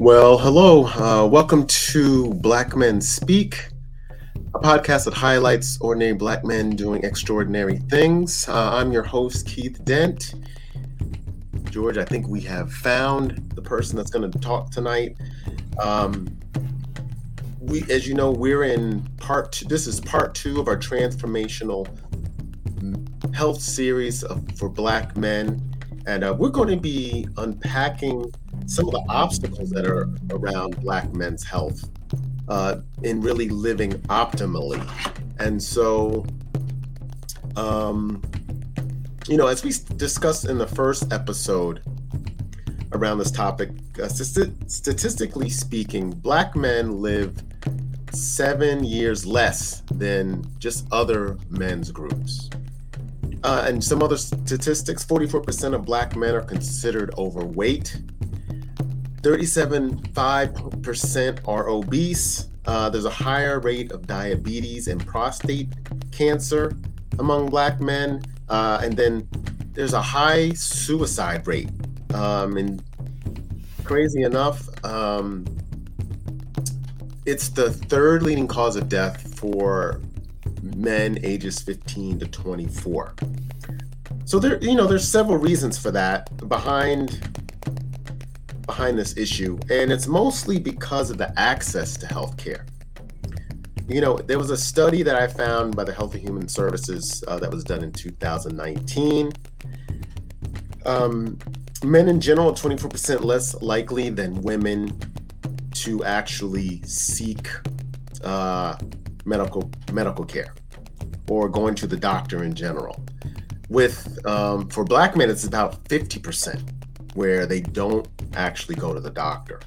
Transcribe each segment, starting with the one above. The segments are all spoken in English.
Well, hello. Uh, welcome to Black Men Speak, a podcast that highlights ordinary black men doing extraordinary things. Uh, I'm your host, Keith Dent. George, I think we have found the person that's going to talk tonight. Um, we, as you know, we're in part two. This is part two of our transformational health series of, for black men. And uh, we're going to be unpacking some of the obstacles that are around Black men's health uh, in really living optimally. And so, um, you know, as we discussed in the first episode around this topic, uh, st- statistically speaking, Black men live seven years less than just other men's groups. Uh, and some other statistics 44% of black men are considered overweight 37.5% are obese. Uh, there's a higher rate of diabetes and prostate cancer among black men. Uh, and then there's a high suicide rate. Um, and crazy enough, um, it's the third leading cause of death for men ages 15 to 24. So there, you know, there's several reasons for that. Behind behind this issue, and it's mostly because of the access to healthcare. You know, there was a study that I found by the Health and Human Services uh, that was done in 2019. Um, men in general, 24% less likely than women to actually seek uh, medical medical care or going to the doctor in general. With um, for black men, it's about 50% where they don't actually go to the doctor.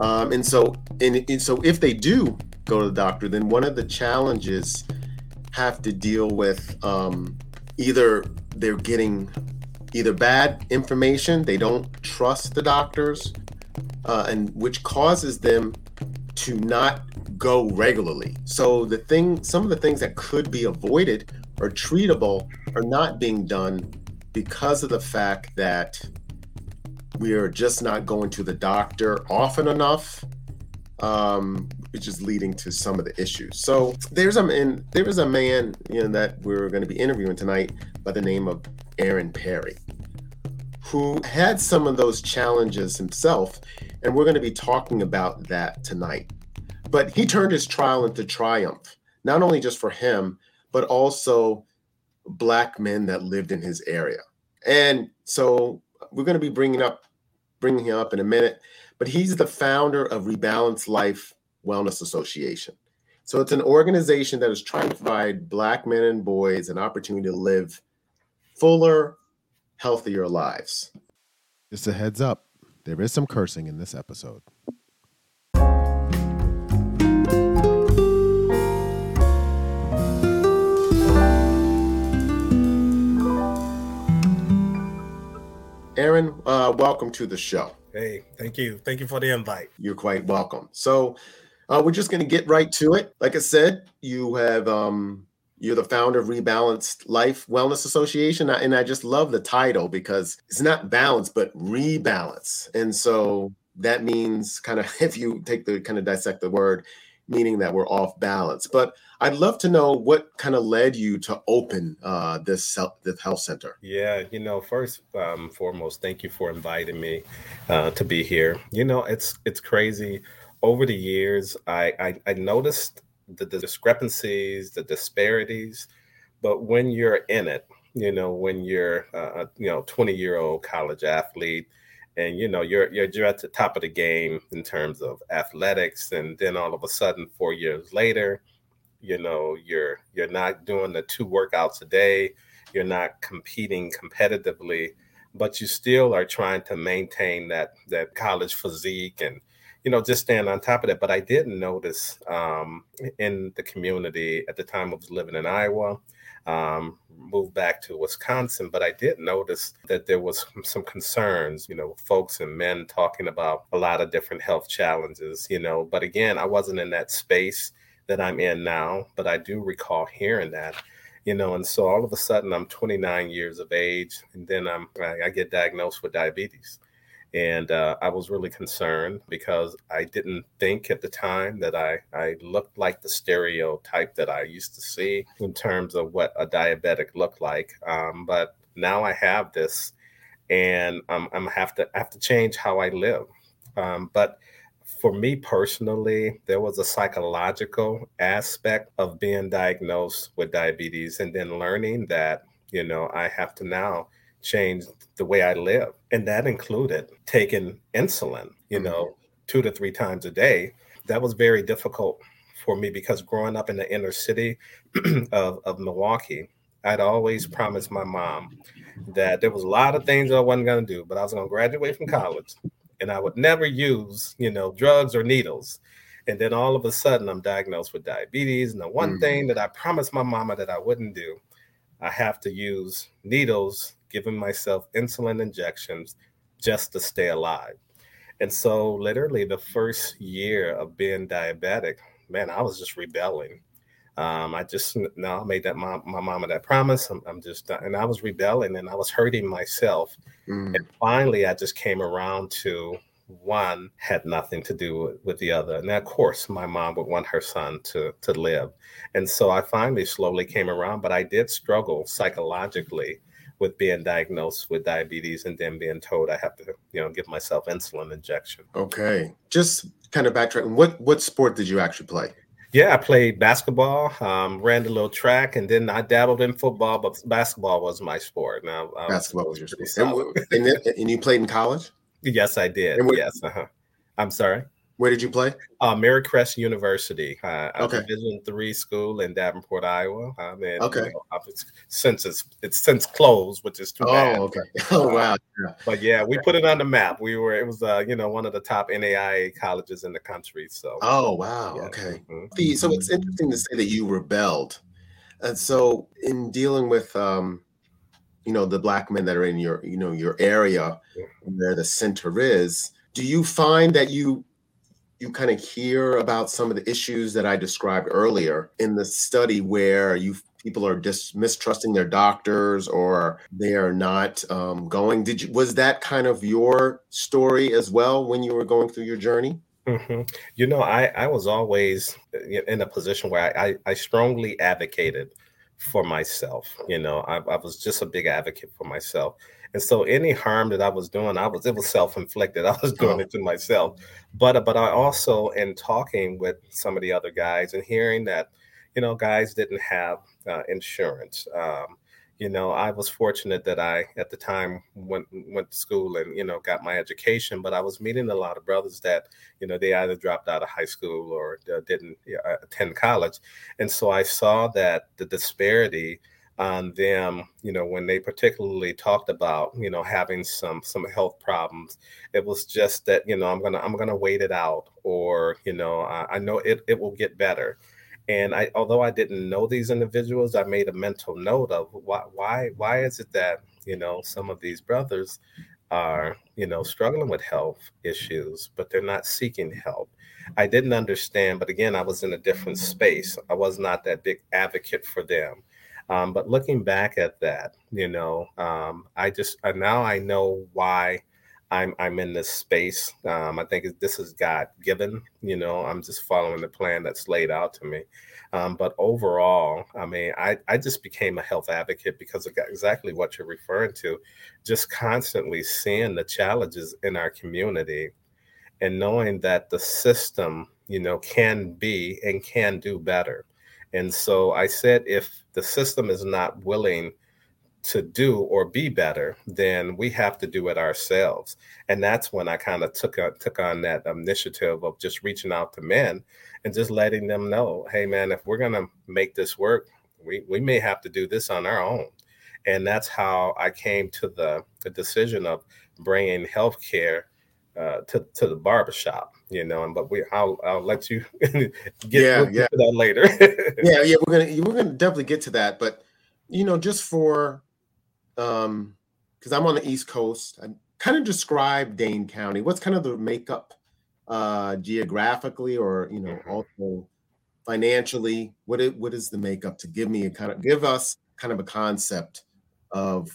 Um, and so, and, and so if they do go to the doctor, then one of the challenges have to deal with um, either they're getting either bad information, they don't trust the doctors, uh, and which causes them to not go regularly. So the thing, some of the things that could be avoided or treatable are not being done because of the fact that we are just not going to the doctor often enough, um, which is leading to some of the issues. So there's a man, there is a man you know that we're going to be interviewing tonight by the name of Aaron Perry, who had some of those challenges himself, and we're going to be talking about that tonight. But he turned his trial into triumph, not only just for him, but also black men that lived in his area. And so we're going to be bringing up bringing him up in a minute, but he's the founder of Rebalance Life Wellness Association. So it's an organization that is trying to provide Black men and boys an opportunity to live fuller, healthier lives. Just a heads up there is some cursing in this episode. Aaron, uh, welcome to the show. Hey, thank you. Thank you for the invite. You're quite welcome. So, uh, we're just going to get right to it. Like I said, you have um, you're the founder of Rebalanced Life Wellness Association, and I just love the title because it's not balance but rebalance, and so that means kind of if you take the kind of dissect the word, meaning that we're off balance. But I'd love to know what kind of led you to open uh, this this health center. Yeah, you know, first um, foremost, thank you for inviting me uh, to be here. You know, it's it's crazy. Over the years, I I, I noticed the, the discrepancies, the disparities, but when you're in it, you know, when you're uh, you know 20 year old college athlete and you know you're, you're you're at the top of the game in terms of athletics and then all of a sudden 4 years later you know you're you're not doing the two workouts a day you're not competing competitively but you still are trying to maintain that that college physique and you know just stand on top of that. But i didn't notice um, in the community at the time i was living in iowa um, moved back to Wisconsin, but I did notice that there was some concerns, you know, folks and men talking about a lot of different health challenges, you know, but again, I wasn't in that space that I'm in now, but I do recall hearing that, you know, and so all of a sudden I'm 29 years of age, and then I'm I, get diagnosed with diabetes, And uh, I was really concerned because I didn't think at the time that I, I looked like the stereotype that I used to see in terms of what a diabetic looked like. Um, but now I have this, and I'm, I'm have to I have to change how I live. Um, but for me personally, there was a psychological aspect of being diagnosed with diabetes and then learning that, you know, I have to now change the way I live. And that included taking insulin, you know, mm-hmm. two to three times a day. That was very difficult for me because growing up in the inner city of, of Milwaukee, I'd always promised my mom that there was a lot of things I wasn't going to do, but I was going to graduate from college and I would never use, you know, drugs or needles. And then all of a sudden, I'm diagnosed with diabetes. And the one mm-hmm. thing that I promised my mama that I wouldn't do, I have to use needles, giving myself insulin injections just to stay alive. And so, literally, the first year of being diabetic, man, I was just rebelling. Um, I just now made that my, my mama that promise. I'm, I'm, just and I was rebelling and I was hurting myself. Mm. And finally, I just came around to one had nothing to do with the other. And of course, my mom would want her son to to live. And so I finally slowly came around, but I did struggle psychologically with being diagnosed with diabetes and then being told I have to, you know, give myself insulin injection. Okay. Just kind of backtracking. What what sport did you actually play? Yeah, I played basketball, um, ran a little track, and then I dabbled in football, but basketball was my sport. Now, basketball was your sport. And, and, and, you played in college? Yes, I did. yes. Uh-huh. I'm sorry. Where did you play? Uh, Marycrest University. Uh, okay. Division three school in Davenport, Iowa. I mean, okay. You know, since it's it's since closed, which is too oh, bad. okay. Oh wow. Yeah. But yeah, we put it on the map. We were it was uh you know one of the top NAIA colleges in the country. So. Oh wow. Yeah. Okay. Mm-hmm. So it's interesting to say that you rebelled, and so in dealing with um, you know, the black men that are in your you know your area, where the center is. Do you find that you you kind of hear about some of the issues that I described earlier in the study where you people are mistrusting their doctors or they are not um, going. Did you was that kind of your story as well when you were going through your journey? Mm-hmm. You know, I I was always in a position where I I, I strongly advocated for myself. You know, I, I was just a big advocate for myself. And so any harm that I was doing, I was it was self-inflicted. I was doing oh. it to myself. But but I also in talking with some of the other guys and hearing that, you know, guys didn't have uh, insurance. Um, you know, I was fortunate that I at the time went went to school and you know got my education. But I was meeting a lot of brothers that you know they either dropped out of high school or uh, didn't uh, attend college, and so I saw that the disparity on them you know when they particularly talked about you know having some some health problems. It was just that you know i'm gonna i'm gonna wait it out or you know i, I know it, it will get better. And i although i didn't know these individuals i made a mental note of why why why is it that you know some of these brothers are you know struggling with health issues but they're not seeking help? I didn't understand but again i was in a different space. I was not that big advocate for them um, but looking back at that, you know, um, I just uh, now I know why I'm I'm in this space. Um, I think this is God given. You know, I'm just following the plan that's laid out to me. Um, but overall, I mean, I, I just became a health advocate because of exactly what you're referring to, just constantly seeing the challenges in our community and knowing that the system, you know, can be and can do better. And so I said, if the system is not willing to do or be better, then we have to do it ourselves. And that's when I kind of took a, took on that initiative of just reaching out to men and just letting them know, hey man, if we're gonna make this work, we we may have to do this on our own. And that's how I came to the, the decision of bringing healthcare uh, to to the barbershop you know. And but we, I'll I'll let you get yeah, yeah. that later. yeah, yeah, we're gonna we're gonna definitely get to that. But you know, just for um, because I'm on the East Coast, I kind of describe Dane County. What's kind of the makeup uh geographically, or you know, mm-hmm. also financially? What it what is the makeup to give me a kind of give us kind of a concept of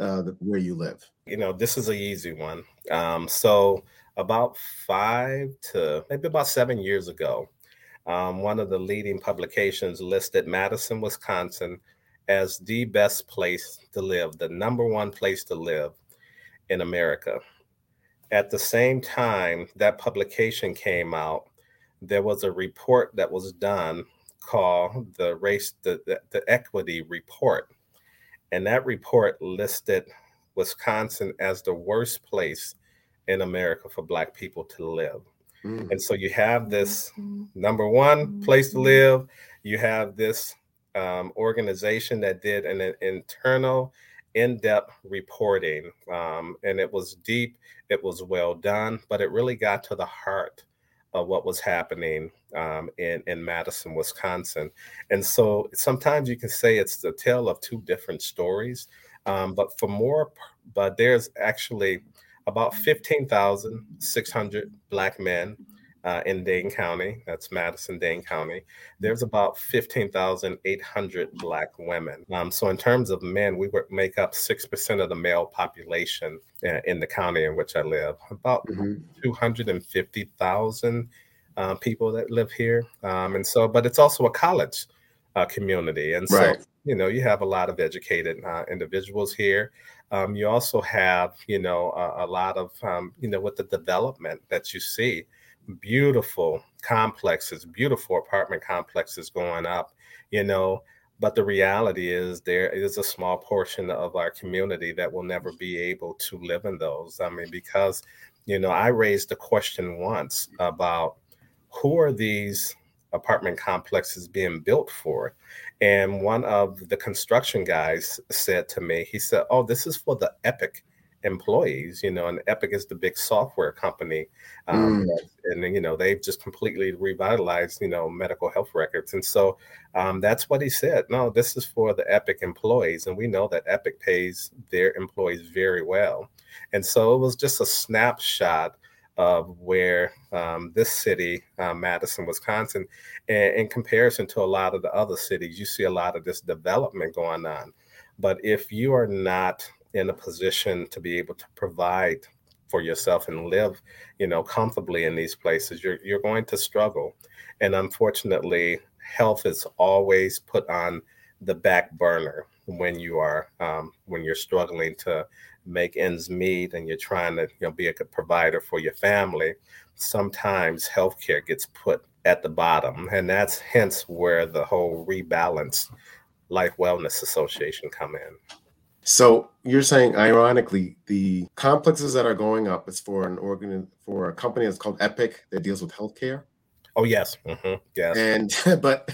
uh, the, where you live? You know, this is a easy one. Um, so about five to maybe about seven years ago, um, one of the leading publications listed Madison, Wisconsin as the best place to live, the number one place to live in America. At the same time that publication came out, there was a report that was done called the race the, the, the equity report and that report listed wisconsin as the worst place in america for black people to live mm. and so you have this number one place to live you have this um, organization that did an, an internal in-depth reporting um, and it was deep it was well done but it really got to the heart of what was happening um, in in Madison, Wisconsin. And so sometimes you can say it's the tale of two different stories. Um, but for more, but there's actually about 15,600 black men uh, in Dane County. That's Madison, Dane County. There's about 15,800 Black women. Um, so, in terms of men, we make up 6% of the male population uh, in the county in which I live. About mm-hmm. 250,000 uh, people that live here. Um, and so, but it's also a college uh, community. And so, right. You know, you have a lot of educated uh, individuals here. Um, you also have, you know, a, a lot of, um, you know, with the development that you see beautiful complexes, beautiful apartment complexes going up, you know. But the reality is, there is a small portion of our community that will never be able to live in those. I mean, because, you know, I raised the question once about who are these apartment complexes being built for? And one of the construction guys said to me, he said, Oh, this is for the Epic employees, you know, and Epic is the big software company. Um, mm. And, you know, they've just completely revitalized, you know, medical health records. And so um, that's what he said. No, this is for the Epic employees. And we know that Epic pays their employees very well. And so it was just a snapshot of where um, this city, uh, Madison, Wisconsin, and in comparison to a lot of the other cities, you see a lot of this development going on. But if you are not in a position to be able to provide for yourself and live, you know, comfortably in these places, you're you're going to struggle. And unfortunately, health is always put on the back burner when you are um, when you're struggling to make ends meet and you're trying to you know be a good provider for your family sometimes healthcare gets put at the bottom and that's hence where the whole rebalance life wellness association come in so you're saying, ironically, the complexes that are going up is for an organ for a company that's called Epic that deals with healthcare. Oh yes, mm-hmm. yes. And but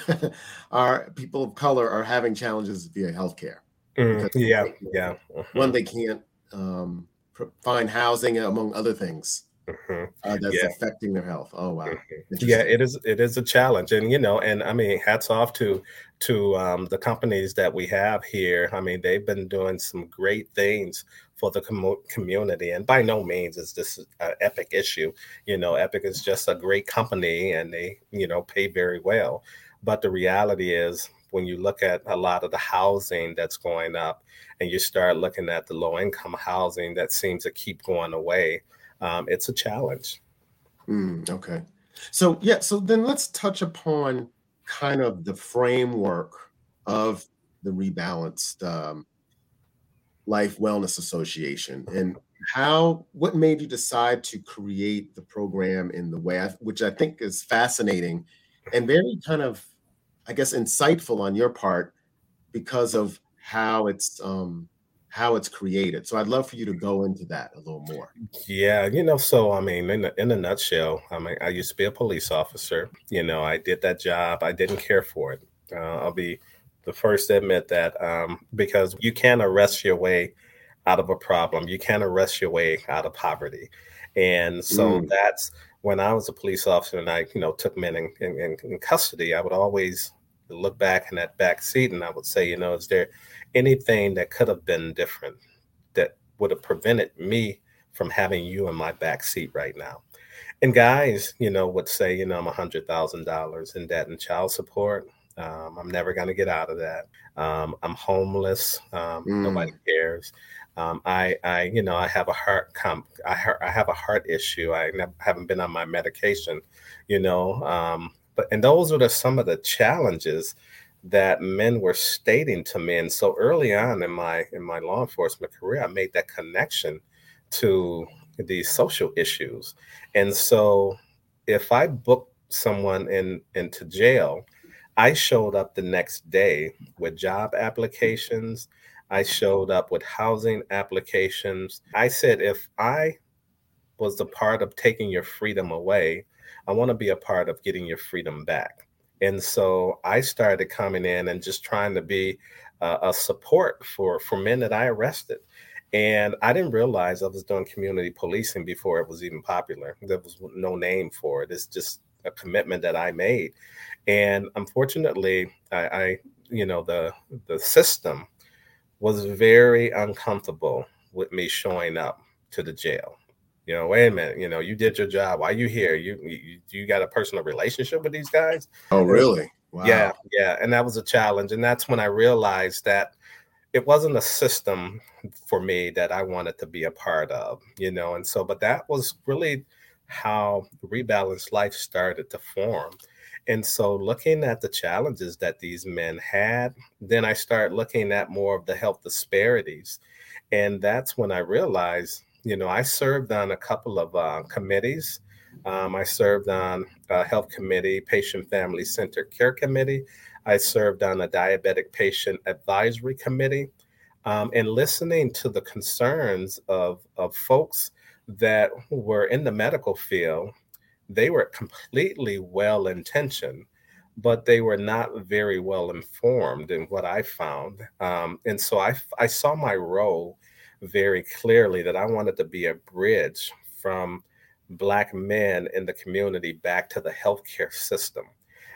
our people of color are having challenges via healthcare. Mm, yeah, yeah. Mm-hmm. One, they can't um, find housing, among other things. Mm-hmm. Uh, that's yeah. affecting their health. Oh wow. Mm-hmm. Yeah, it is. It is a challenge, and you know, and I mean, hats off to to um, the companies that we have here. I mean, they've been doing some great things for the com- community, and by no means is this an Epic issue. You know, Epic is just a great company, and they you know pay very well. But the reality is, when you look at a lot of the housing that's going up, and you start looking at the low income housing that seems to keep going away um, it's a challenge. Mm, okay. So, yeah, so then let's touch upon kind of the framework of the rebalanced um, life wellness association and how what made you decide to create the program in the way I, which i think is fascinating and very kind of i guess insightful on your part because of how it's um, how it's created. So I'd love for you to go into that a little more. Yeah, you know, so I mean, in a, in a nutshell, I mean, I used to be a police officer. You know, I did that job. I didn't care for it. Uh, I'll be the first to admit that um, because you can't arrest your way out of a problem. You can't arrest your way out of poverty. And so mm. that's when I was a police officer and I, you know, took men in, in, in custody, I would always look back in that back seat and I would say, you know, is there anything that could have been different that would have prevented me from having you in my back seat right now. And guys, you know, would say, you know, I'm a hundred thousand dollars in debt and child support. Um, I'm never going to get out of that. Um, I'm homeless. Um, mm. Nobody cares. Um, I, I, you know, I have a heart comp, I, I have a heart issue. I haven't been on my medication, you know, um, but and those are the, some of the challenges that men were stating to me. And so early on in my in my law enforcement career, I made that connection to these social issues. And so if I booked someone in into jail, I showed up the next day with job applications. I showed up with housing applications. I said, if I was the part of taking your freedom away, I want to be a part of getting your freedom back. And so I started coming in and just trying to be uh, a support for for men that I arrested. And I didn't realize I was doing community policing before it was even popular. There was no name for it. It's just a commitment that I made. And unfortunately, I, I you know, the the system was very uncomfortable with me showing up to the jail. You know, wait a minute. You know, you did your job. Why you here? You you, you got a personal relationship with these guys? Oh, really? Wow. Yeah, yeah. And that was a challenge. And that's when I realized that it wasn't a system for me that I wanted to be a part of, you know. And so, but that was really how Rebalanced Life started to form. And so, looking at the challenges that these men had, then I start looking at more of the health disparities. And that's when I realized, you know, I served on a couple of uh, committees. Um, I served on a health committee, patient family center care committee. I served on a diabetic patient advisory committee. Um, and listening to the concerns of, of folks that were in the medical field they were completely well intentioned, but they were not very well informed in what I found. Um, and so I, I saw my role very clearly that I wanted to be a bridge from Black men in the community back to the healthcare system.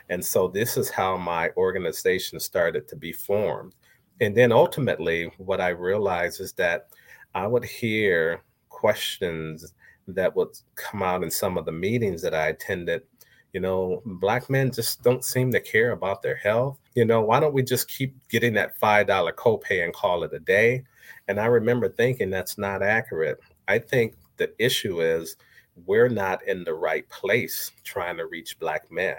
And so this is how my organization started to be formed. And then ultimately, what I realized is that I would hear questions that would come out in some of the meetings that I attended. You know, black men just don't seem to care about their health. You know, why don't we just keep getting that $5 copay and call it a day? And I remember thinking that's not accurate. I think the issue is we're not in the right place trying to reach black men.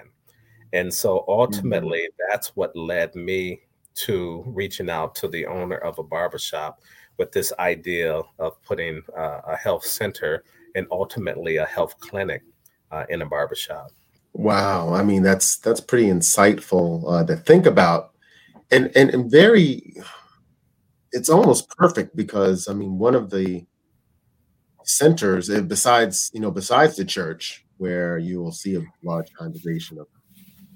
And so mm-hmm. ultimately, mm-hmm. that's what led me to reaching out to the owner of a barbershop with this idea of putting uh, a health center and ultimately a health clinic uh, in a barbershop. Wow, I mean that's that's pretty insightful uh, to think about, and, and and very, it's almost perfect because I mean one of the centers eh, besides you know besides the church where you will see a large congregation of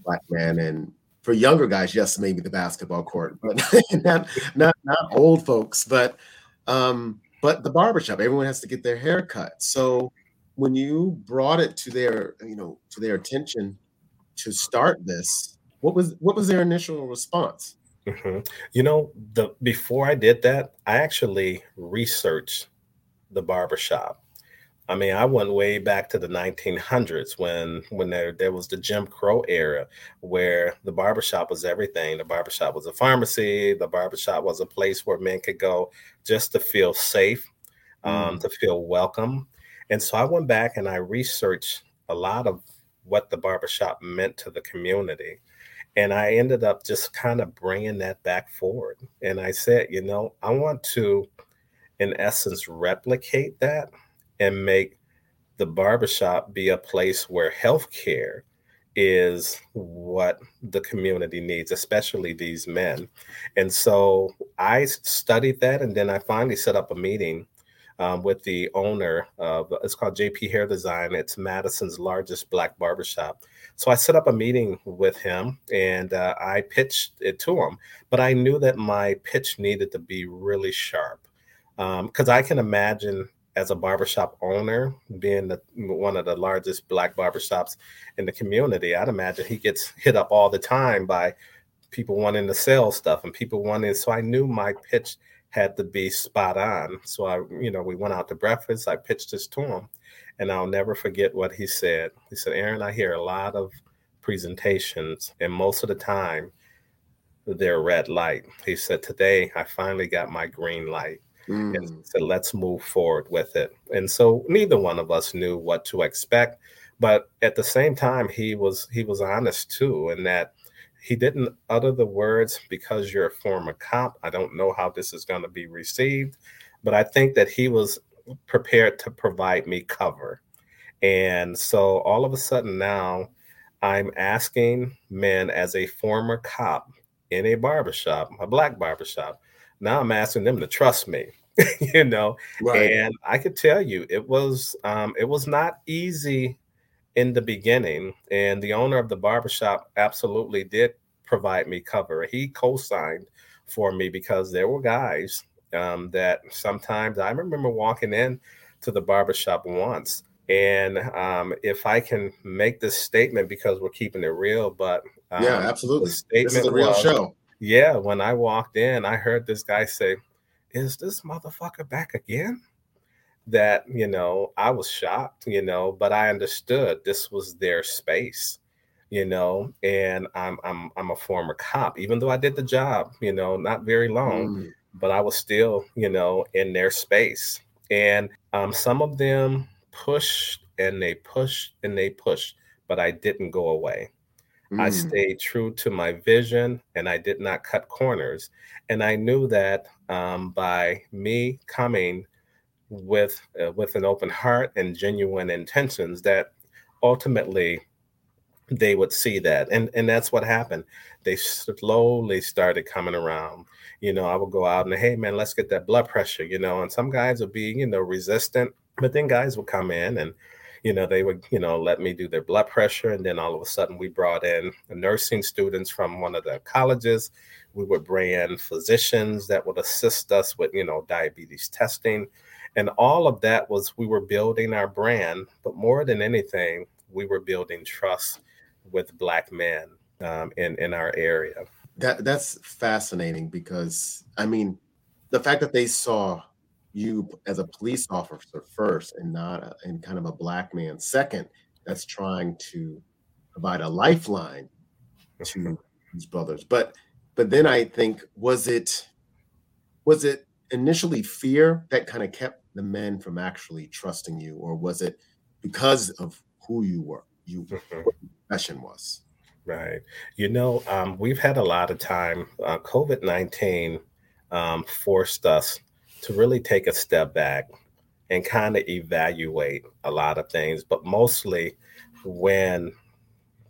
black men and for younger guys yes maybe the basketball court but not not not old folks but um but the barbershop, everyone has to get their hair cut. So when you brought it to their, you know, to their attention to start this, what was what was their initial response? Mm-hmm. You know, the before I did that, I actually researched the barbershop. I mean, I went way back to the 1900s when when there there was the Jim Crow era where the barbershop was everything. The barbershop was a pharmacy. The barbershop was a place where men could go just to feel safe, um, mm. to feel welcome. And so I went back and I researched a lot of what the barbershop meant to the community. And I ended up just kind of bringing that back forward. And I said, you know, I want to, in essence, replicate that and make the barbershop be a place where healthcare is what the community needs, especially these men. And so I studied that, and then I finally set up a meeting um, with the owner of it's called JP Hair Design. It's Madison's largest black barbershop. So I set up a meeting with him and uh, I pitched it to him, but I knew that my pitch needed to be really sharp because um, I can imagine as a barbershop owner, being the, one of the largest black barbershops in the community, I'd imagine he gets hit up all the time by people wanting to sell stuff and people wanting. So I knew my pitch had to be spot on. So I, you know, we went out to breakfast. I pitched this to him, and I'll never forget what he said. He said, "Aaron, I hear a lot of presentations, and most of the time, they're red light." He said, "Today, I finally got my green light." mm. and said, let's move forward with it. And so neither one of us knew what to expect. But at the same time, he was he was honest too, in that he didn't utter the words because you're a former cop. I don't know how this is going to be received, but I think that he was prepared to provide me cover. And so all of a sudden now I'm asking men as a former cop in a barbershop, a black barbershop. Now I'm asking them to trust me, you know. Right. And I could tell you it was um, it was not easy in the beginning. And the owner of the barbershop absolutely did provide me cover. He co-signed for me because there were guys um, that sometimes I remember walking in to the barbershop once and um, if I can make this statement because we're keeping it real, but um, yeah, absolutely. This is a real was, show. Yeah, when I walked in, I heard this guy say, "Is this motherfucker back again?" That you know, I was shocked, you know, but I understood this was their space, you know, and I'm I'm I'm a former cop, even though I did the job, you know, not very long, mm. But I was still, you know, in their space, and um, some of them pushed and they pushed and they pushed, but I didn't go away. Mm. I stayed true to my vision and I did not cut corners. And I knew that um, by me coming with uh, with an open heart and genuine intentions, that ultimately they would see that and and that's what happened they slowly started coming around you know i would go out and hey man let's get that blood pressure you know and some guys would be you know resistant but then guys would come in and, you know, they would, you know, let me do their blood pressure. And then all of a sudden we brought in nursing students from one of the colleges. We would bring in physicians that would assist us with, you know, diabetes testing. And all of that was we were building our brand, but more than anything, we were building trust with black men um, in in our area. That that's fascinating because I mean, the fact that they saw you as a police officer first and not a, and kind of a black man second that's trying to provide a lifeline to these brothers. But but then i think was it was it initially fear that kind of kept the men from actually trusting you? Or was it because of who you were you what profession was right you know um, we've had a lot of time uh, covid-19 um, forced us to really take a step back and kind of evaluate a lot of things, but mostly when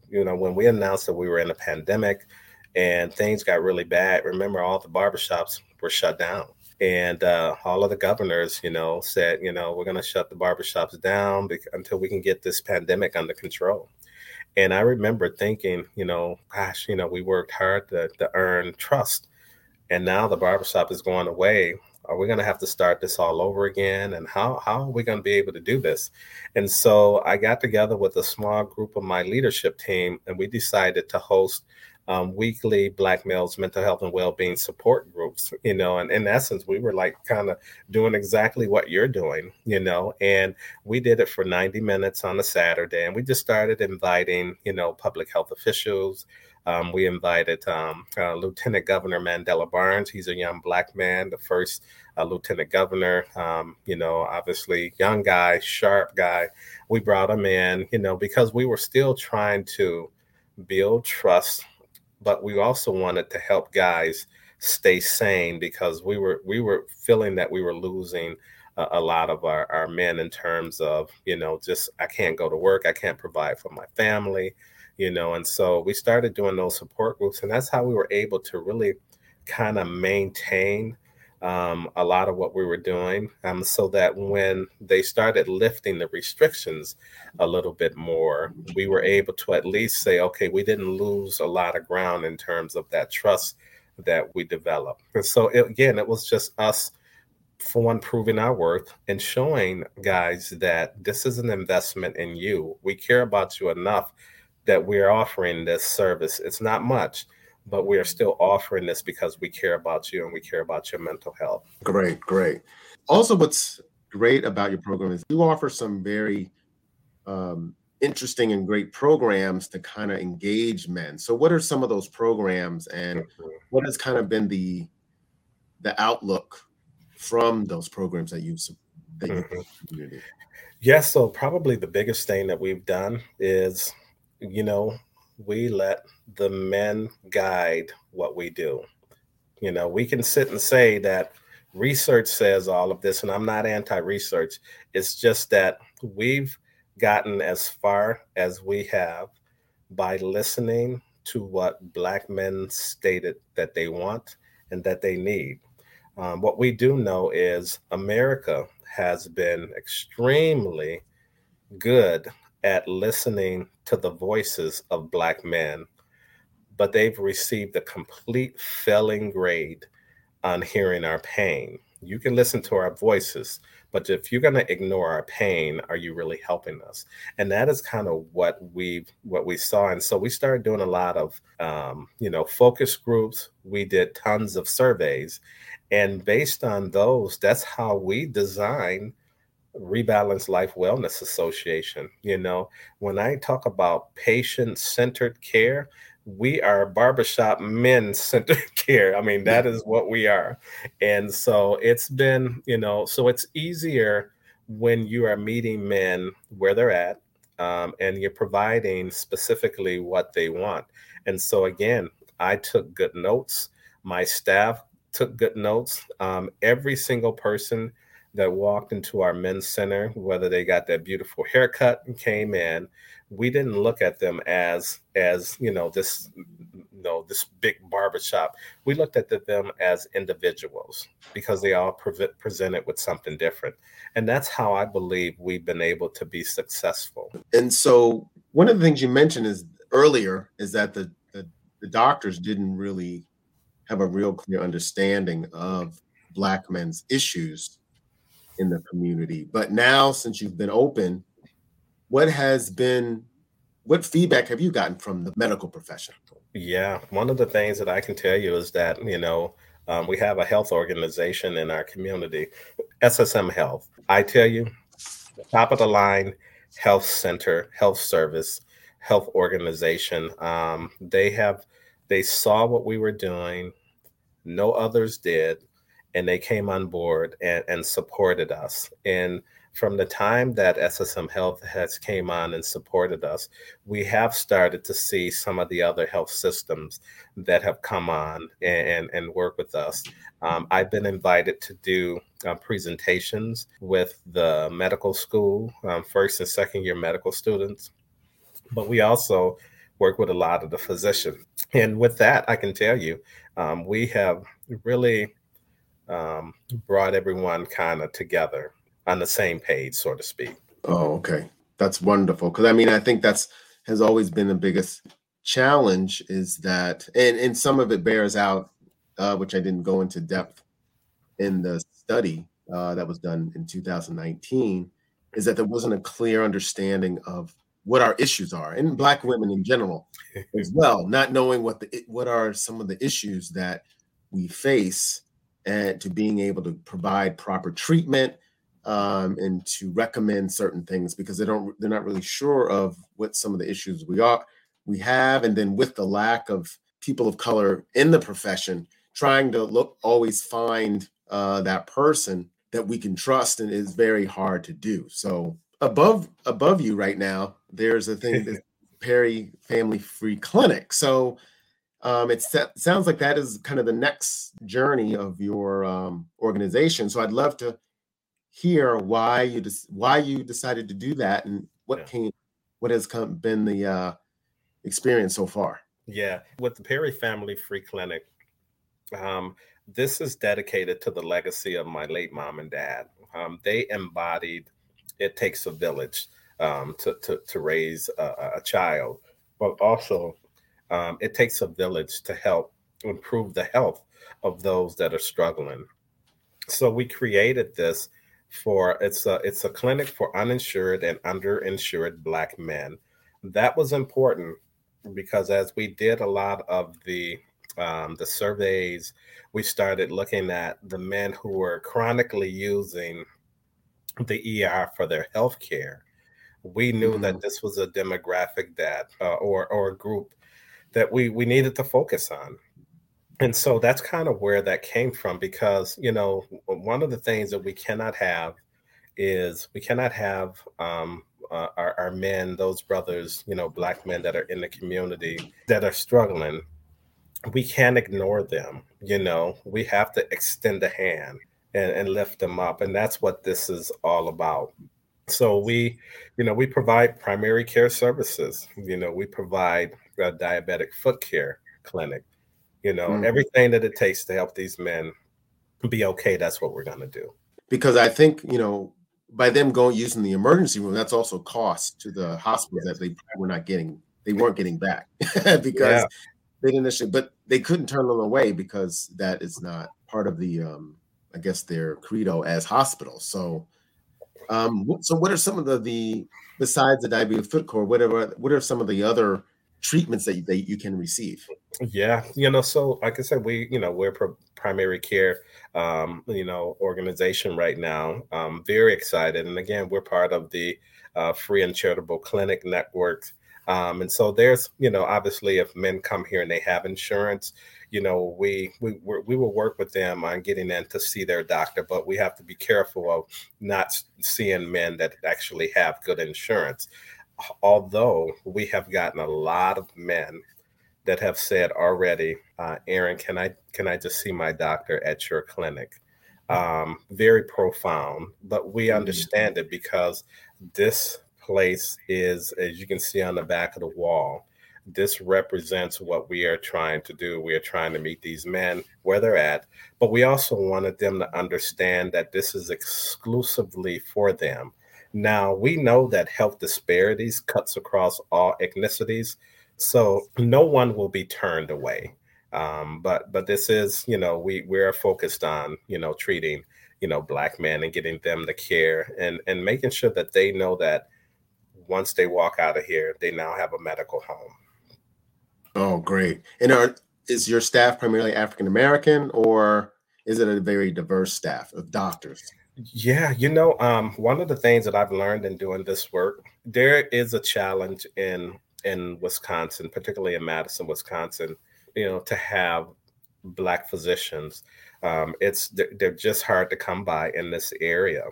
you know when we announced that we were in a pandemic and things got really bad. Remember, all the barbershops were shut down, and uh, all of the governors, you know, said, you know, we're going to shut the barbershops down until we can get this pandemic under control. And I remember thinking, you know, gosh, you know, we worked hard to, to earn trust, and now the barbershop is going away are we going to have to start this all over again? And how, how are we going to be able to do this? And so I got together with a small group of my leadership team, and we decided to host um, weekly Black males mental health and well-being support groups. You know, and in essence, we were like kind of doing exactly what you're doing. You know, and we did it for 90 minutes on a Saturday, and we just started inviting you know public health officials. Um, we invited um, uh, Lieutenant Governor Mandela Barnes. He's a young black man, the first uh, lieutenant governor. Um, you know, obviously, young guy, sharp guy. We brought him in, you know, because we were still trying to build trust, but we also wanted to help guys stay sane because we were we were feeling that we were losing a, a lot of our, our men in terms of you know just I can't go to work, I can't provide for my family you know and so we started doing those support groups and that's how we were able to really kind of maintain um, a lot of what we were doing um, so that when they started lifting the restrictions a little bit more we were able to at least say okay we didn't lose a lot of ground in terms of that trust that we developed and so it, again it was just us for one proving our worth and showing guys that this is an investment in you we care about you enough that we're offering this service. It's not much, but we are still offering this because we care about you and we care about your mental health. Great, great. Also, what's great about your program is you offer some very um, interesting and great programs to kind of engage men. So, what are some of those programs, and mm-hmm. what has kind of been the the outlook from those programs that you've that mm-hmm. Yes, yeah, so probably the biggest thing that we've done is, you know, we let the men guide what we do. You know, we can sit and say that research says all of this, and I'm not anti research. It's just that we've gotten as far as we have by listening to what Black men stated that they want and that they need. Um, what we do know is America has been extremely good at listening to the voices of Black men, but they've received a complete failing grade on hearing our pain. You can listen to our voices, but if you're going to ignore our pain, are you really helping us? And that is kind of what we what we saw. And so we started doing a lot of um, you know focus groups. We did tons of surveys, and based on those, that's how we design Rebalance Life Wellness Association. You know, when I talk about patient centered care, we are barbershop men centered care. I mean, that is what we are. And so it's been, you know, so it's easier when you are meeting men where they're at um, and you're providing specifically what they want. And so, again, I took good notes. My staff took good notes. Um, every single person that walked into our men's center, whether they got that beautiful haircut and came in, we didn't look at them as as you know this you know this big barbershop. We looked at them as individuals because they all pre- presented with something different. And that's how i believe we've been able to be successful. And so one of the things you mentioned is earlier is that the the, the doctors didn't really have a real clear understanding of black men's issues in the community but now since you've been open what has been what feedback have you gotten from the medical profession? Yeah, one of the things that I can tell you is that you know um, we have a health organization in our community, SSM Health. I tell you, top of the line health center, health service, health organization. Um, they have they saw what we were doing, no others did, and they came on board and, and supported us. And from the time that SSM Health has came on and supported us, we have started to see some of the other health systems that have come on and, and, work with us. Um, I've been invited to do uh, presentations with the medical school, um, first and second year medical students, but we also work with a lot of the physicians. And with that, I can tell you, um, we have really um, brought everyone kind of together on the same page, so to speak. Oh, okay. That's wonderful. Because I mean, I think that's has always been the biggest challenge is that, and and some of it bears out, uh, which I didn't go into depth in the study uh, that was done in 2019, is that there wasn't a clear understanding of what our issues are, and Black women in general as well, not knowing what the what are some of the issues that we face, and to being able to provide proper treatment um, and to recommend certain things because they don't they're not really sure of what some of the issues we are we have. And then with the lack of people of color in the profession trying to look always find uh, that person that we can trust and is very hard to do. So above above you right now there's a thing that perry family free clinic. So um, it sounds like that is kind of the next journey of your um, organization so i'd love to hear why you des- why you decided to do that and what yeah. came what has come been the uh, experience so far. Yeah, with the Perry Family Free Clinic, um, this is dedicated to the legacy of my late mom and dad. Um, they embodied it takes a village um, to, to, to raise a, a, child, but also um, it takes a village to help improve the health of those that are struggling. So we created this for it's a it's a clinic for uninsured and underinsured black men. That was important because as we did a lot of the um, the surveys, we started looking at the men who were chronically using the ER for their health care. We knew mm-hmm. that this was a demographic that uh, or or a group that we we needed to focus on. and so that's kind of where that came from because you know one of the things that we cannot have is we cannot have um, uh, our, our men those brothers you know black men that are in the community that are struggling. We can't ignore them you know? We have to extend a hand and, and lift them up and that's what this is all about. So we you know we provide primary care services. You know we provide a diabetic foot care clinic you know mm-hmm. everything that it takes to help these men be okay that's what we're going to do because i think you know by them going using the emergency room that's also cost to the hospitals that they were not getting they weren't getting back because yeah. they didn't initially but they couldn't turn them away because that is not part of the um i guess their credo as hospitals so um so what are some of the the besides the diabetes foot core whatever what are some of the other treatments that, that you can receive. Yeah you know so like i said we you know we're primary care um, you know organization right now. Um, very excited and again we're part of the uh, free and charitable clinic network. Um, and so there's you know obviously if men come here and they have insurance you know we we we will work with them on getting in to see their doctor but we have to be careful of not seeing men that actually have good insurance although we have gotten a lot of men that have said already, uh, Aaron, can I can I just see my doctor at your clinic? Um, very profound, but we mm-hmm. understand it because this place is, as you can see on the back of the wall, this represents what we are trying to do. We are trying to meet these men where they're at, but we also wanted them to understand that this is exclusively for them. Now, we know that health disparities cuts across all ethnicities, so no one will be turned away. Um, but but this is, you know, we we're focused on, you know, treating, you know, black men and getting them the care and and making sure that they know that once they walk out of here, they now have a medical home. Oh, great. And are is your staff primarily African American or is it a very diverse staff of doctors? Yeah, you know, um, one of the things that I've learned in doing this work, there is a challenge in in Wisconsin, particularly in Madison, Wisconsin, you know, to have black physicians. Um, it's they're, they're just hard to come by in this area,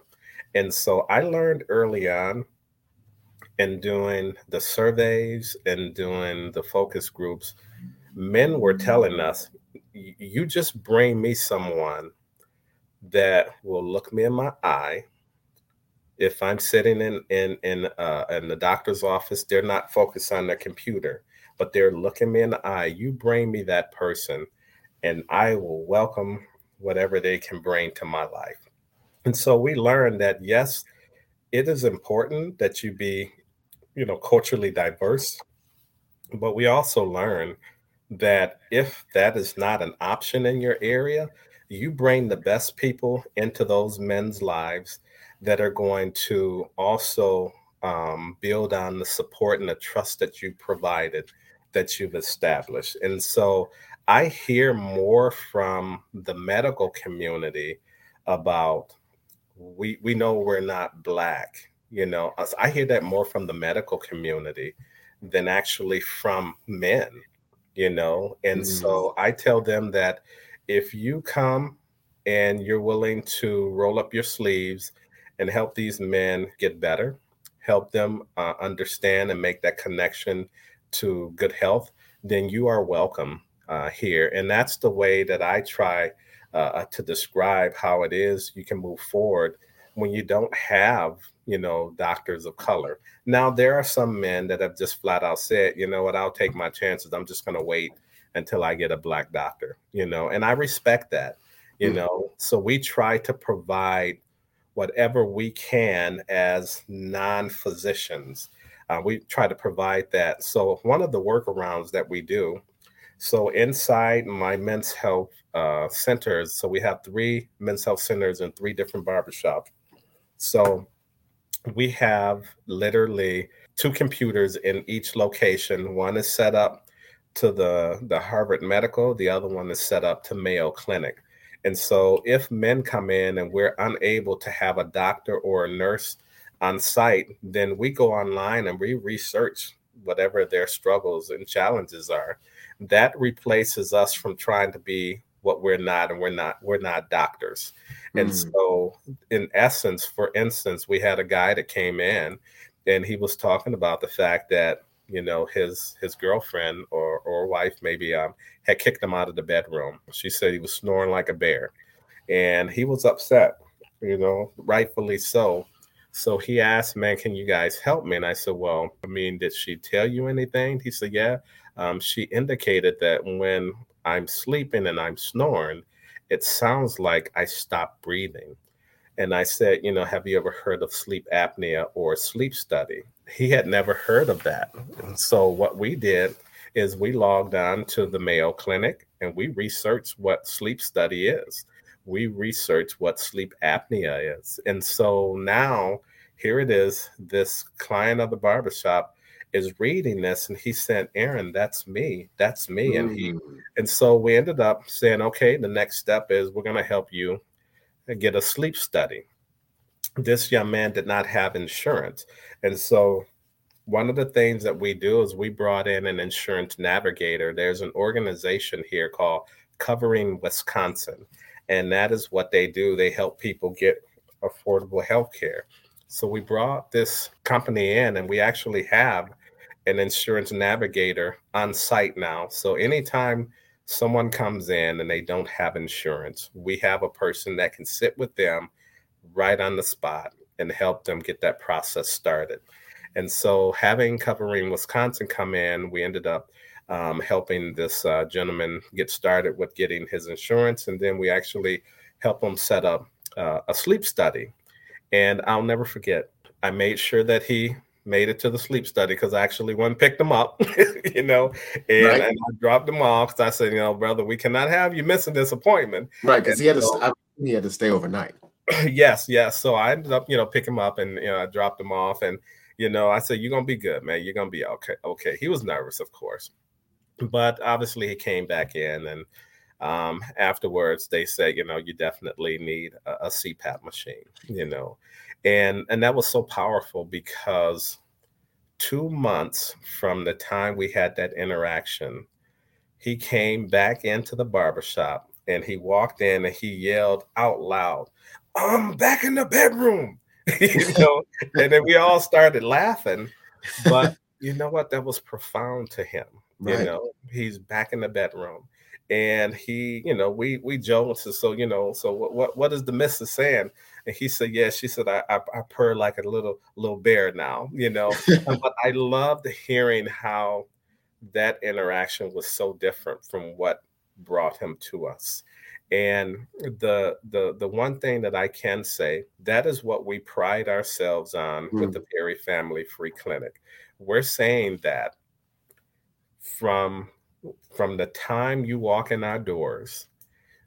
and so I learned early on in doing the surveys and doing the focus groups, men were telling us, "You just bring me someone." That will look me in my eye if I'm sitting in in in uh, in the doctor's office, they're not focused on their computer, but they're looking me in the eye. You bring me that person, and I will welcome whatever they can bring to my life. And so we learned that yes, it is important that you be, you know, culturally diverse, but we also learn that if that is not an option in your area, you bring the best people into those men's lives that are going to also um, build on the support and the trust that you provided that you've established and so i hear more from the medical community about we we know we're not black you know i hear that more from the medical community than actually from men you know and mm. so i tell them that if you come and you're willing to roll up your sleeves and help these men get better, help them uh, understand and make that connection to good health, then you are welcome uh, here. And that's the way that I try uh, to describe how it is you can move forward when you don't have, you know, doctors of color. Now, there are some men that have just flat out said, you know what, I'll take my chances. I'm just going to wait until I get a black doctor, you know, and I respect that, you mm-hmm. know. So we try to provide whatever we can as non physicians. Uh, we try to provide that. So one of the workarounds that we do, so inside my men's health uh, centers, so we have three men's health centers and three different barbershops. So we have literally two computers in each location. One is set up to the the Harvard Medical, the other one is set up to Mayo Clinic. And so if men come in and we're unable to have a doctor or a nurse on site, then we go online and we research whatever their struggles and challenges are. that replaces us from trying to be what we're not and we're not we're not doctors mm. and so in essence for instance we had a guy that came in and he was talking about the fact that you know his his girlfriend or or wife maybe um had kicked him out of the bedroom. She said he was snoring like a bear. And he was upset you know rightfully so. So he asked man can you guys help me? And i said well i mean did she tell you anything? He said yeah. Um, she indicated that when I'm sleeping and I'm snoring, it sounds like I stop breathing. And I said, you know, have you ever heard of sleep apnea or sleep study? He had never heard of that. And so what we did is we logged on to the Mayo Clinic and we researched what sleep study is. We researched what sleep apnea is. And so now here it is, this client of the barbershop is reading this and he said, Aaron, that's me. That's me. Mm. And he mm. and so we ended up saying, okay, the next step is we're gonna help you get a sleep study. This young man did not have insurance. And so one of the things that we do is we brought in an insurance navigator. There's an organization here called Covering Wisconsin. And that is what they do. They help people get affordable health care. So we brought this company in and we actually have an insurance navigator on site now. So anytime someone comes in and they don't have insurance, we have a person that can sit with them right on the spot and help them get that process started. And so, having Covering Wisconsin come in, we ended up um, helping this uh, gentleman get started with getting his insurance. And then we actually help him set up uh, a sleep study. And I'll never forget, I made sure that he made it to the sleep study because I actually went and picked him up, you know, and, right. and, I dropped him off because I said, you know, brother, we cannot have you missing this appointment. Right, because he had so, to he had to stay overnight. yes, yes. So I ended up, you know, picking him up and you know, I dropped him off and you know, I said, You're gonna be good, man. You're gonna be okay. Okay. He was nervous, of course. But obviously he came back in and um, afterwards they said, you know, you definitely need a, a CPAP machine, you know and and that was so powerful because two months from the time we had that interaction he came back into the barbershop and he walked in and he yelled out loud i'm back in the bedroom you know? And then we all started laughing but you know what? That was profound to him right. you know? He's back in the bedroom and he you know we we joked so you know so what what, what is the missus saying and he said, "Yeah." She said, "I, I, I purr like a little little bear now," you know. but I loved hearing how that interaction was so different from what brought him to us. And the the the one thing that I can say that is what we pride ourselves on mm. with the Perry Family Free Clinic. We're saying that from from the time you walk in our doors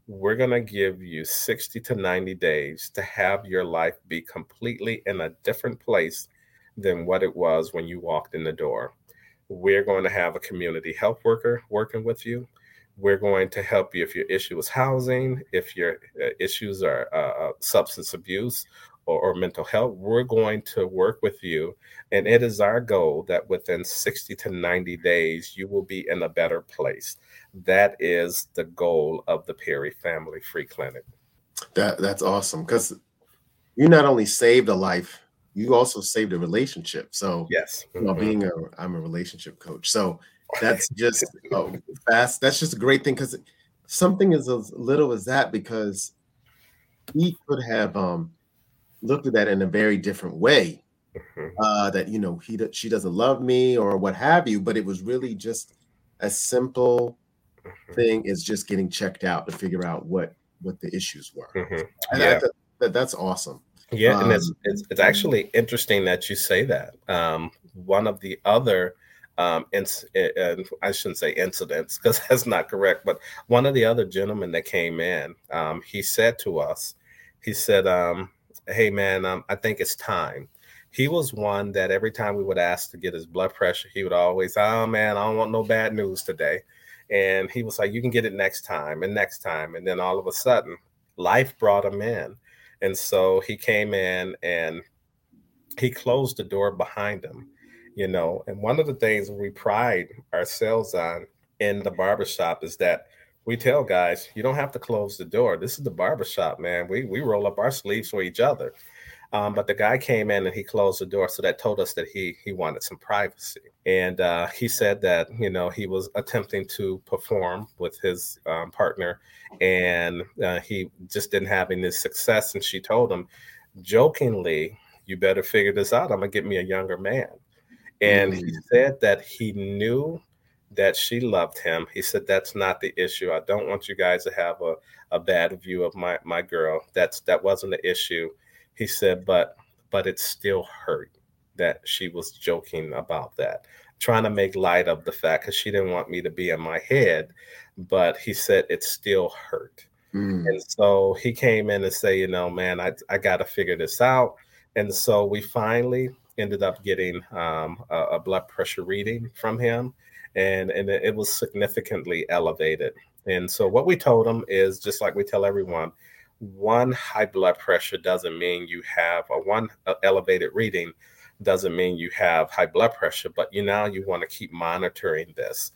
we're going to give you 60 to 90 days to have your life be completely in a different place than what it was when you walked in the door. We're going to have a community health worker working with you. We're going to help you if your issue is housing, if your uh, issues are uh, uh substance abuse or, or mental health. We're going to work with you. And it is our goal that within 60 to 90 days, you will be in a better place that is the goal of the Perry Family Free Clinic. That that's awesome because you not only saved a life, you also saved a relationship. So yes, you know, mm-hmm. being a I'm a relationship coach, so that's just oh, fast. That's just a great thing because something as little as that because he could have um looked at that in a very different way. Mm-hmm. Uh, that you know he she doesn't love me or what have you, but it was really just a simple mm-hmm. thing is just getting checked out to figure out what what the issues were. Mm-hmm. And yeah. that, that, that's awesome. Yeah, um, and it's, um, it's, it's actually interesting that you say that. Um, one of the other um, inc- and I shouldn't say incidents because that's not correct, but one of the other gentlemen that came in, um, he said to us, he said, um, "Hey man, um, I think it's time." He was one that every time we would ask to get his blood pressure, he would always, "Oh man, I don't want no bad news today." And he was like, You can get it next time and next time. And then all of a sudden, life brought him in. And so he came in and he closed the door behind him, you know. And one of the things we pride ourselves on in the barbershop is that we tell guys, you don't have to close the door. This is the barbershop, man. We we roll up our sleeves for each other. Um, but the guy came in and he closed the door, so that told us that he he wanted some privacy. And uh, he said that you know he was attempting to perform with his um, partner, and uh, he just didn't have any success. And she told him, jokingly, "You better figure this out. I'm gonna get me a younger man." And mm-hmm. he mm. said that he knew that she loved him. He said, That's not the issue. I don't want you guys to have a, a bad view of my, my girl. That's that wasn't the issue. He said, but but it still hurt that she was joking about that, trying to make light of the fact because she didn't want me to be in my head. But he said it still hurt. Mm. And so he came in and say, you know, man, I, I got to figure this out. And so we finally ended up getting um, a, a, blood pressure reading from him, and and it was significantly elevated. And so what we told him is just like we tell everyone, one high blood pressure doesn't mean you have a one uh, elevated reading doesn't mean you have high blood pressure, but you now you want to keep monitoring this.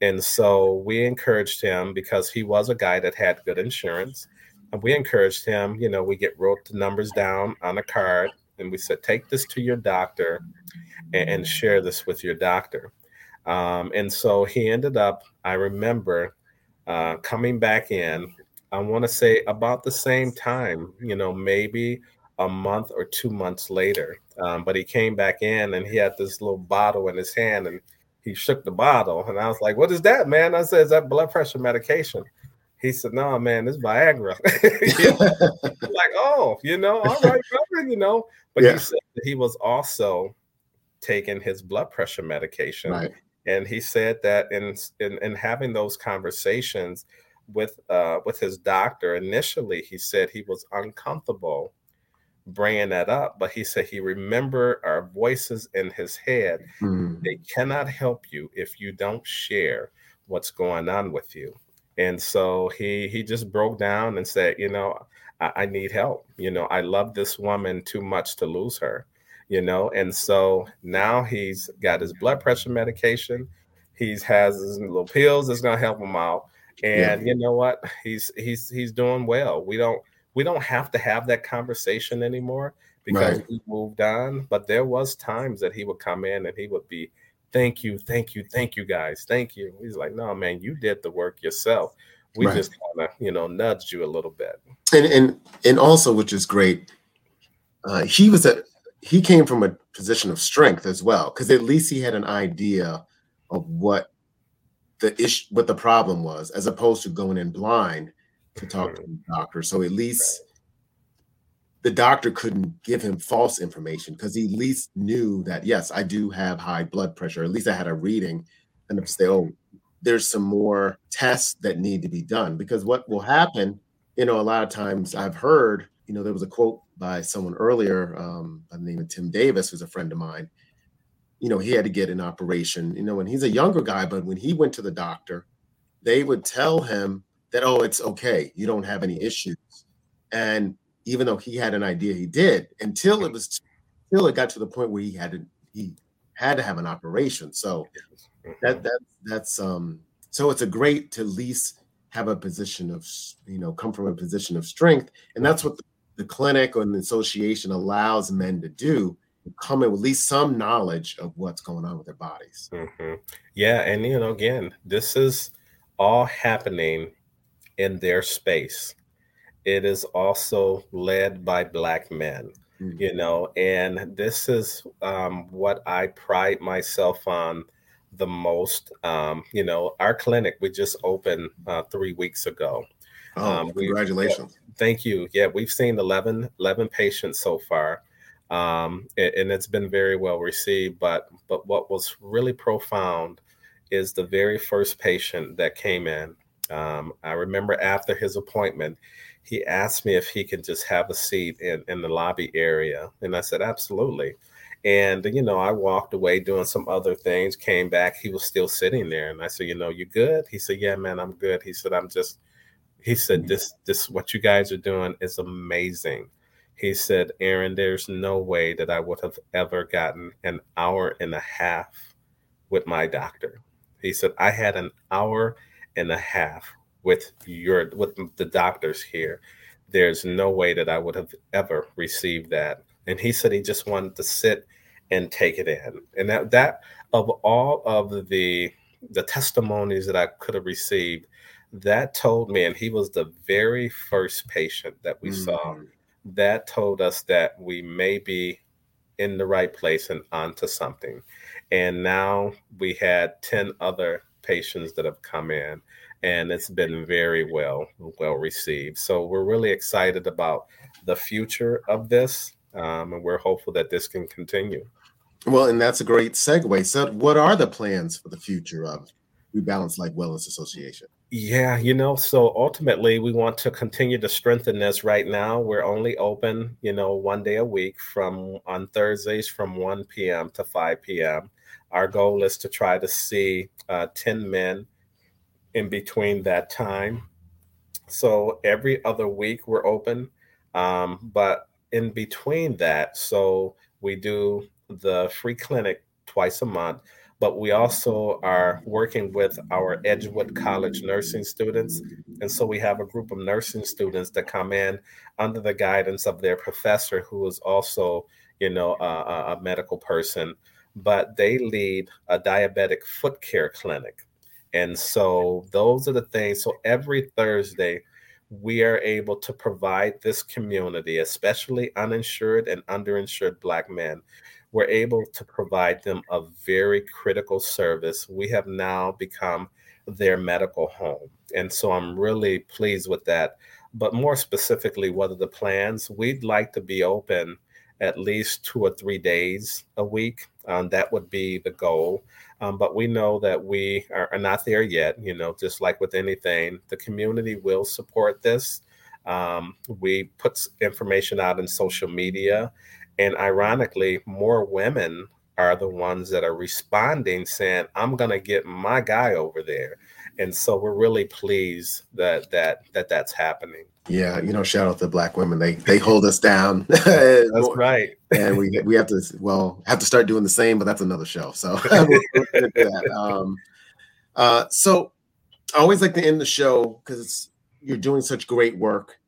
And so we encouraged him because he was a guy that had good insurance. And we encouraged him, you know, we get wrote the numbers down on a card and we said, take this to your doctor and, and share this with your doctor. Um, and so he ended up, I remember uh, coming back in I want to say about the same time, you know, maybe a month or two months later. Um, but he came back in and he had this little bottle in his hand and he shook the bottle. And I was like, What is that, man? I said, Is that blood pressure medication? He said, No, man, it's Viagra. like, oh, you know, all right, brother, you know. But yeah. he said he was also taking his blood pressure medication. Right. And he said that in, in in having those conversations, with uh, with his doctor. Initially, he said he was uncomfortable bringing that up, but he said he remembered our voices in his head. Mm. They cannot help you if you don't share what's going on with you. And so he he just broke down and said, you know, I, I need help. You know, I love this woman too much to lose her. You know, and so now he's got his blood pressure medication. He's has his little pills that's gonna help him out. And yeah. you know what? He's he's he's doing well. We don't we don't have to have that conversation anymore because right. we moved on. But there was times that he would come in and he would be thank you thank you thank you guys. Thank you. He's like no man you did the work yourself. We right. just kind of you know nudged you a little bit. And and and also which is great uh, he was a he came from a position of strength as well because at least he had an idea of what the issue what the problem was as opposed to going in blind to talk to the doctor. So at least the doctor couldn't give him false information because he at least knew that yes i do have high blood pressure. At least i had a reading and say oh there's some more tests that need to be done. Because what will happen you know a lot of times i've heard you know there was a quote by someone earlier um, by the name of tim davis who's a friend of mine you know, he had to get an operation, you know, and he's a younger guy, but when he went to the doctor, they would tell him that, oh, it's okay, you don't have any issues. And even though he had an idea he did, until it was until it got to the point where he had to he had to have an operation. So that that that's um so it's a great to at least have a position of you know come from a position of strength and that's what the, the clinic or the association allows men to do come in with at least some knowledge of what's going on with their bodies. Mm-hmm. Yeah, and you know, again, this is all happening in their space. It is also led by black men, mm-hmm. you know, and this is um, what I pride myself on the most. Um, you know, our clinic we just opened uh, three weeks ago. Oh, um, congratulations! Thank you. Yeah, we've seen 11, 11 patients so far um, and it's been very well received. But but what was really profound is the very first patient that came in. Um, I remember after his appointment, he asked me if he could just have a seat in, in the lobby area, and I said absolutely. And you know, I walked away doing some other things. Came back, he was still sitting there, and I said, "You know, you good?" He said, "Yeah, man, I'm good." He said, "I'm just." He said. "This, this, what you guys are doing is amazing." he said, Aaron, there's no way that I would have ever gotten an hour and a half with my doctor. He said, I had an hour and a half with your with the doctors here. There's no way that I would have ever received that. And he said he just wanted to sit and take it in. And that that of all of the the testimonies that I could have received, that told me, and he was the very first patient that we mm-hmm. saw, that told us that we may be in the right place and onto something. And now we had 10 other patients that have come in and it's been very well well received. So we're really excited about the future of this, um, and we're hopeful that this can continue. Well, and that's a great segue. So, what are the plans for the future of Rebalance Life Wellness Association? Yeah, you know, so ultimately we want to continue to strengthen this right now. We're only open, you know, one day a week from on Thursdays from 1 p.m. to 5 p.m. Our goal is to try to see uh, 10 men in between that time. So every other week we're open. Um, but in between that, so we do the free clinic twice a month but we also are working with our Edgewood College nursing students. And so we have a group of nursing students that come in under the guidance of their professor, who is also, you know, a, a medical person, but they lead a diabetic foot care clinic. And so those are the things. So every Thursday, we are able to provide this community, especially uninsured and underinsured Black men, we're able to provide them a very critical service. We have now become their medical home. And so I'm really pleased with that. But more specifically, what are the plans? We'd like to be open at least two or three days a week. Um, that would be the goal. Um, but we know that we are, are, not there yet. You know, just like with anything, the community will support this. Um, we put information out in social media and ironically, more women are the ones that are responding saying, I'm going to get my guy over there. And so we're really pleased that that that that's happening. Yeah, you know, shout out to black women. They they hold us down. that's right. and we we have to well have to start doing the same, but that's another show. So um, uh, so I always like to end the show because you're doing such great work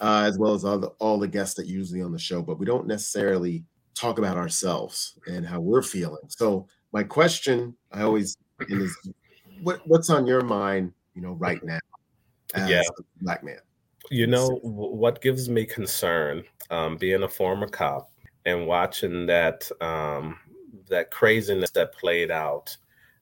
uh, as well as all the, all the guests that usually on the show, but we don't necessarily talk about ourselves and how we're feeling. So my question, I always is, what what's on your mind, you know, right now, as yeah. a black man? You know what gives me concern, um, being a former cop and watching that um, that craziness that played out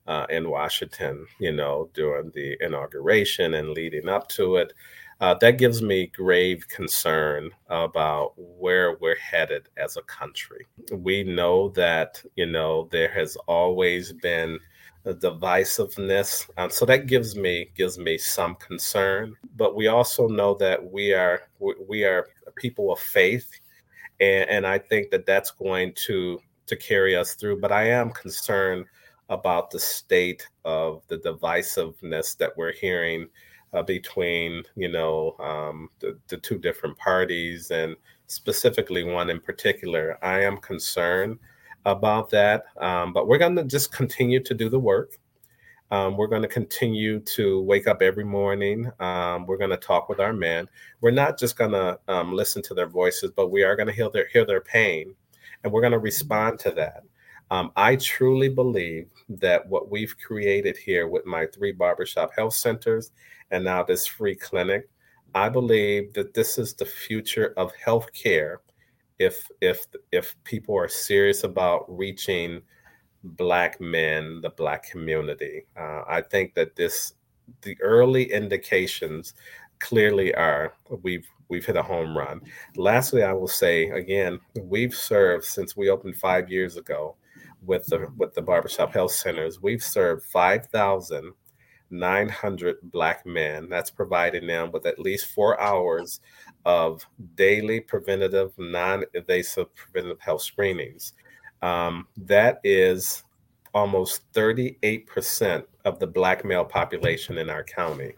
uh, in Washington, you know, during the inauguration and leading up to it uh, that gives me grave concern about where we're headed as a country. We know that, you know, there has always been a divisiveness. Um, so that gives me gives me some concern. But we also know that we are we are people of faith, and, and I think that that's going to to carry us through. But I am concerned about the state of the divisiveness that we're hearing uh, between you know um, the, the two different parties and specifically one in particular. I am concerned about that, um, but we're going to just continue to do the work. Um, we're going to continue to wake up every morning. Um, we're going to talk with our men. We're not just going to um, listen to their voices, but we are going to hear their hear their pain, and we're going to respond to that. Um, I truly believe that what we've created here with my three barbershop health centers and now this free clinic. I believe that this is the future of healthcare if if if people are serious about reaching black men, the black community. Uh, I think that this the early indications clearly are we've we've hit a home run. Lastly, I will say again, we've served since we opened five years ago with the with the barbershop health centers. We've served five thousand 900 black men. That's providing them with at least four hours of daily preventative, non invasive preventative health screenings. Um, that is almost 38% of the black male population in our county.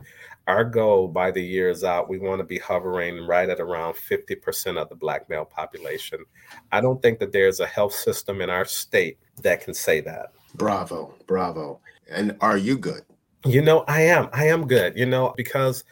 Our goal by the years out, we want to be hovering right at around 50% of the black male population. I don't think that there's a health system in our state that can say that. Bravo, bravo. And are you good? You know, I am. I am good. You know, because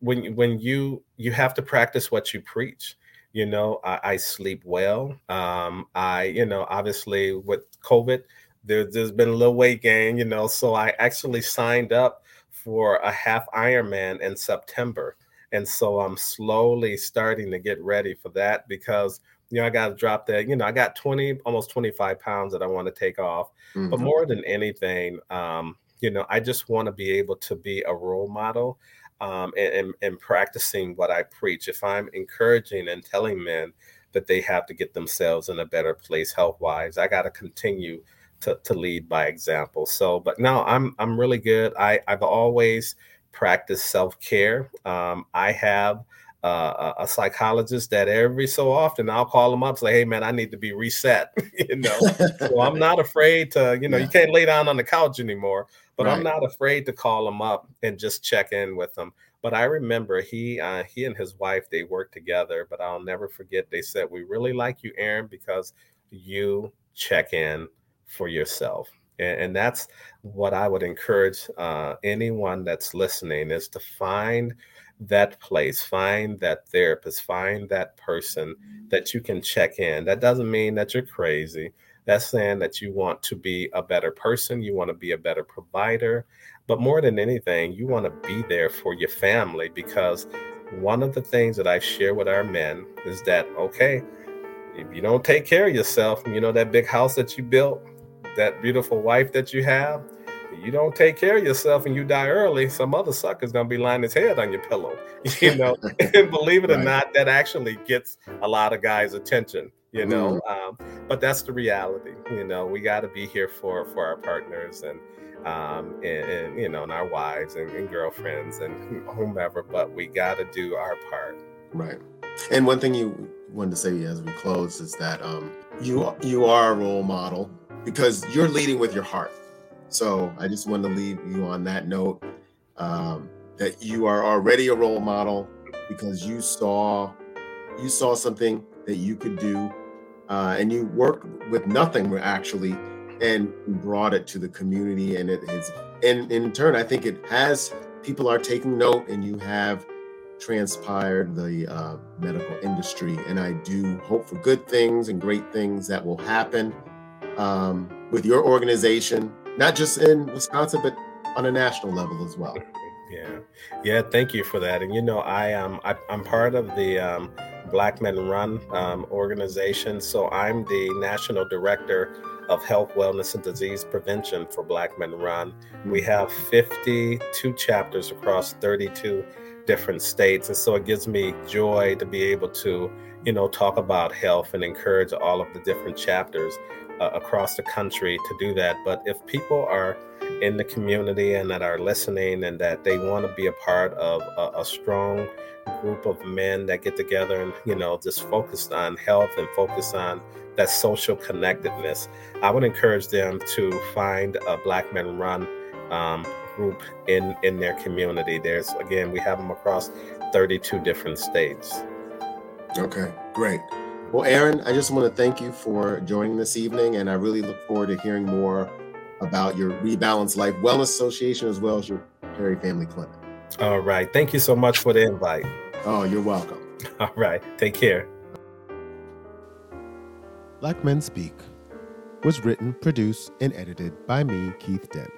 when when you you have to practice what you preach. You know, I, I sleep well. Um, I, you know, obviously with COVID, there, there's been a little weight gain. You know, so I actually signed up for a half Ironman in September, and so I'm slowly starting to get ready for that because you know, I got to drop that. You know, I got 20, almost 25 pounds that I want to take off. Mm-hmm. But more than anything, um, you know, I just want to be able to be a role model um, and, and, and practicing what I preach. If I'm encouraging and telling men that they have to get themselves in a better place health wise, I got to continue to, to lead by example. So, but no, I'm I'm really good. I I've always practiced self care. Um, I have uh, a psychologist that every so often I'll call them up say, "Hey man, I need to be reset." you know, so I'm not afraid to. You know, yeah. you can't lay down on the couch anymore, but right. I'm not afraid to call them up and just check in with them. But I remember he uh, he and his wife they worked together, but I'll never forget. They said, "We really like you, Aaron, because you check in for yourself." And, and that's what I would encourage uh, anyone that's listening is to find that place, find that therapist, find that person that you can check in. That doesn't mean that you're crazy. That's saying that you want to be a better person, you want to be a better provider, but more than anything, you want to be there for your family because one of the things that I share with our men is that, okay, if you don't take care of yourself, you know, that big house that you built, that beautiful wife that you have, you don't take care of yourself and you die early, some other sucker's gonna be lying his head on your pillow. You know, and believe it right. or not, that actually gets a lot of guys' attention. You know, mm. um, but that's the reality. You know, we got to be here for for our partners and um, and, and, you know, and our wives and, and girlfriends and whomever. But we got to do our part. Right. And one thing you wanted to say as we close is that um, you you are a role model because you're leading with your heart. So I just wanted to leave you on that note um, that you are already a role model because you saw you saw something that you could do, uh, and you worked with nothing actually, and brought it to the community, and it is and in turn, I think it has people are taking note, and you have transpired the uh, medical industry, and I do hope for good things and great things that will happen um, with your organization not just in Wisconsin, but on a national level as well. Yeah, yeah. Thank you for that. And you know, I um, I, am part of the um, Black Men Run um, organization, so I'm the national director of health, wellness, and disease prevention for Black Men Run. We have 52 chapters across 32 different states, and so it gives me joy to be able to, you know, talk about health and encourage all of the different chapters uh, across the country to do that. But if people are in the community and that are listening and that they want to be a part of a, a, strong group of men that get together and you know just focused on health and focus on that social connectedness. I would encourage them to find a black men run um, group in in their community. There's again we have them across 32 different states. Okay great. Well, Aaron, I just want to thank you for joining this evening, and I really look forward to hearing more about your Rebalance Life Wellness Association as well as your Perry Family Clinic. All right. Thank you so much for the invite. Oh, you're welcome. All right. Take care. Black Men Speak was written, produced, and edited by me, Keith Dent.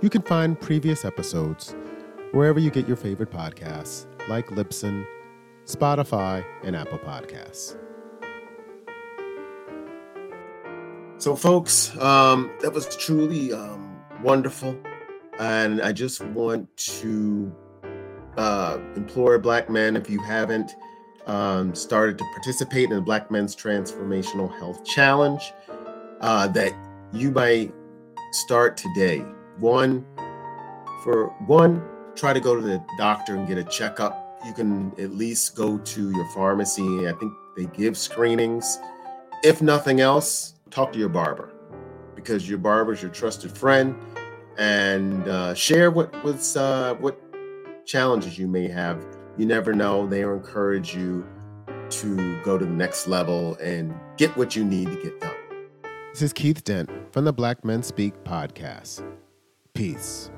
You can find previous episodes wherever you get your favorite podcasts, like Libsyn, Spotify, and Apple Podcasts. So, folks, um, that was truly um, wonderful. And I just want to uh, implore Black men, if you haven't um, started to participate in the Black Men's Transformational Health Challenge, uh, that you might start today. One, for one, try to go to the doctor and get a checkup. You can at least go to your pharmacy. I think they give screenings. If nothing else, talk to your barber because your barber is your trusted friend and uh, share what what's uh, what challenges you may have. You never know; they will encourage you to go to the next level and get what you need to get done. This is Keith Dent from the Black Men Speak podcast. Peace.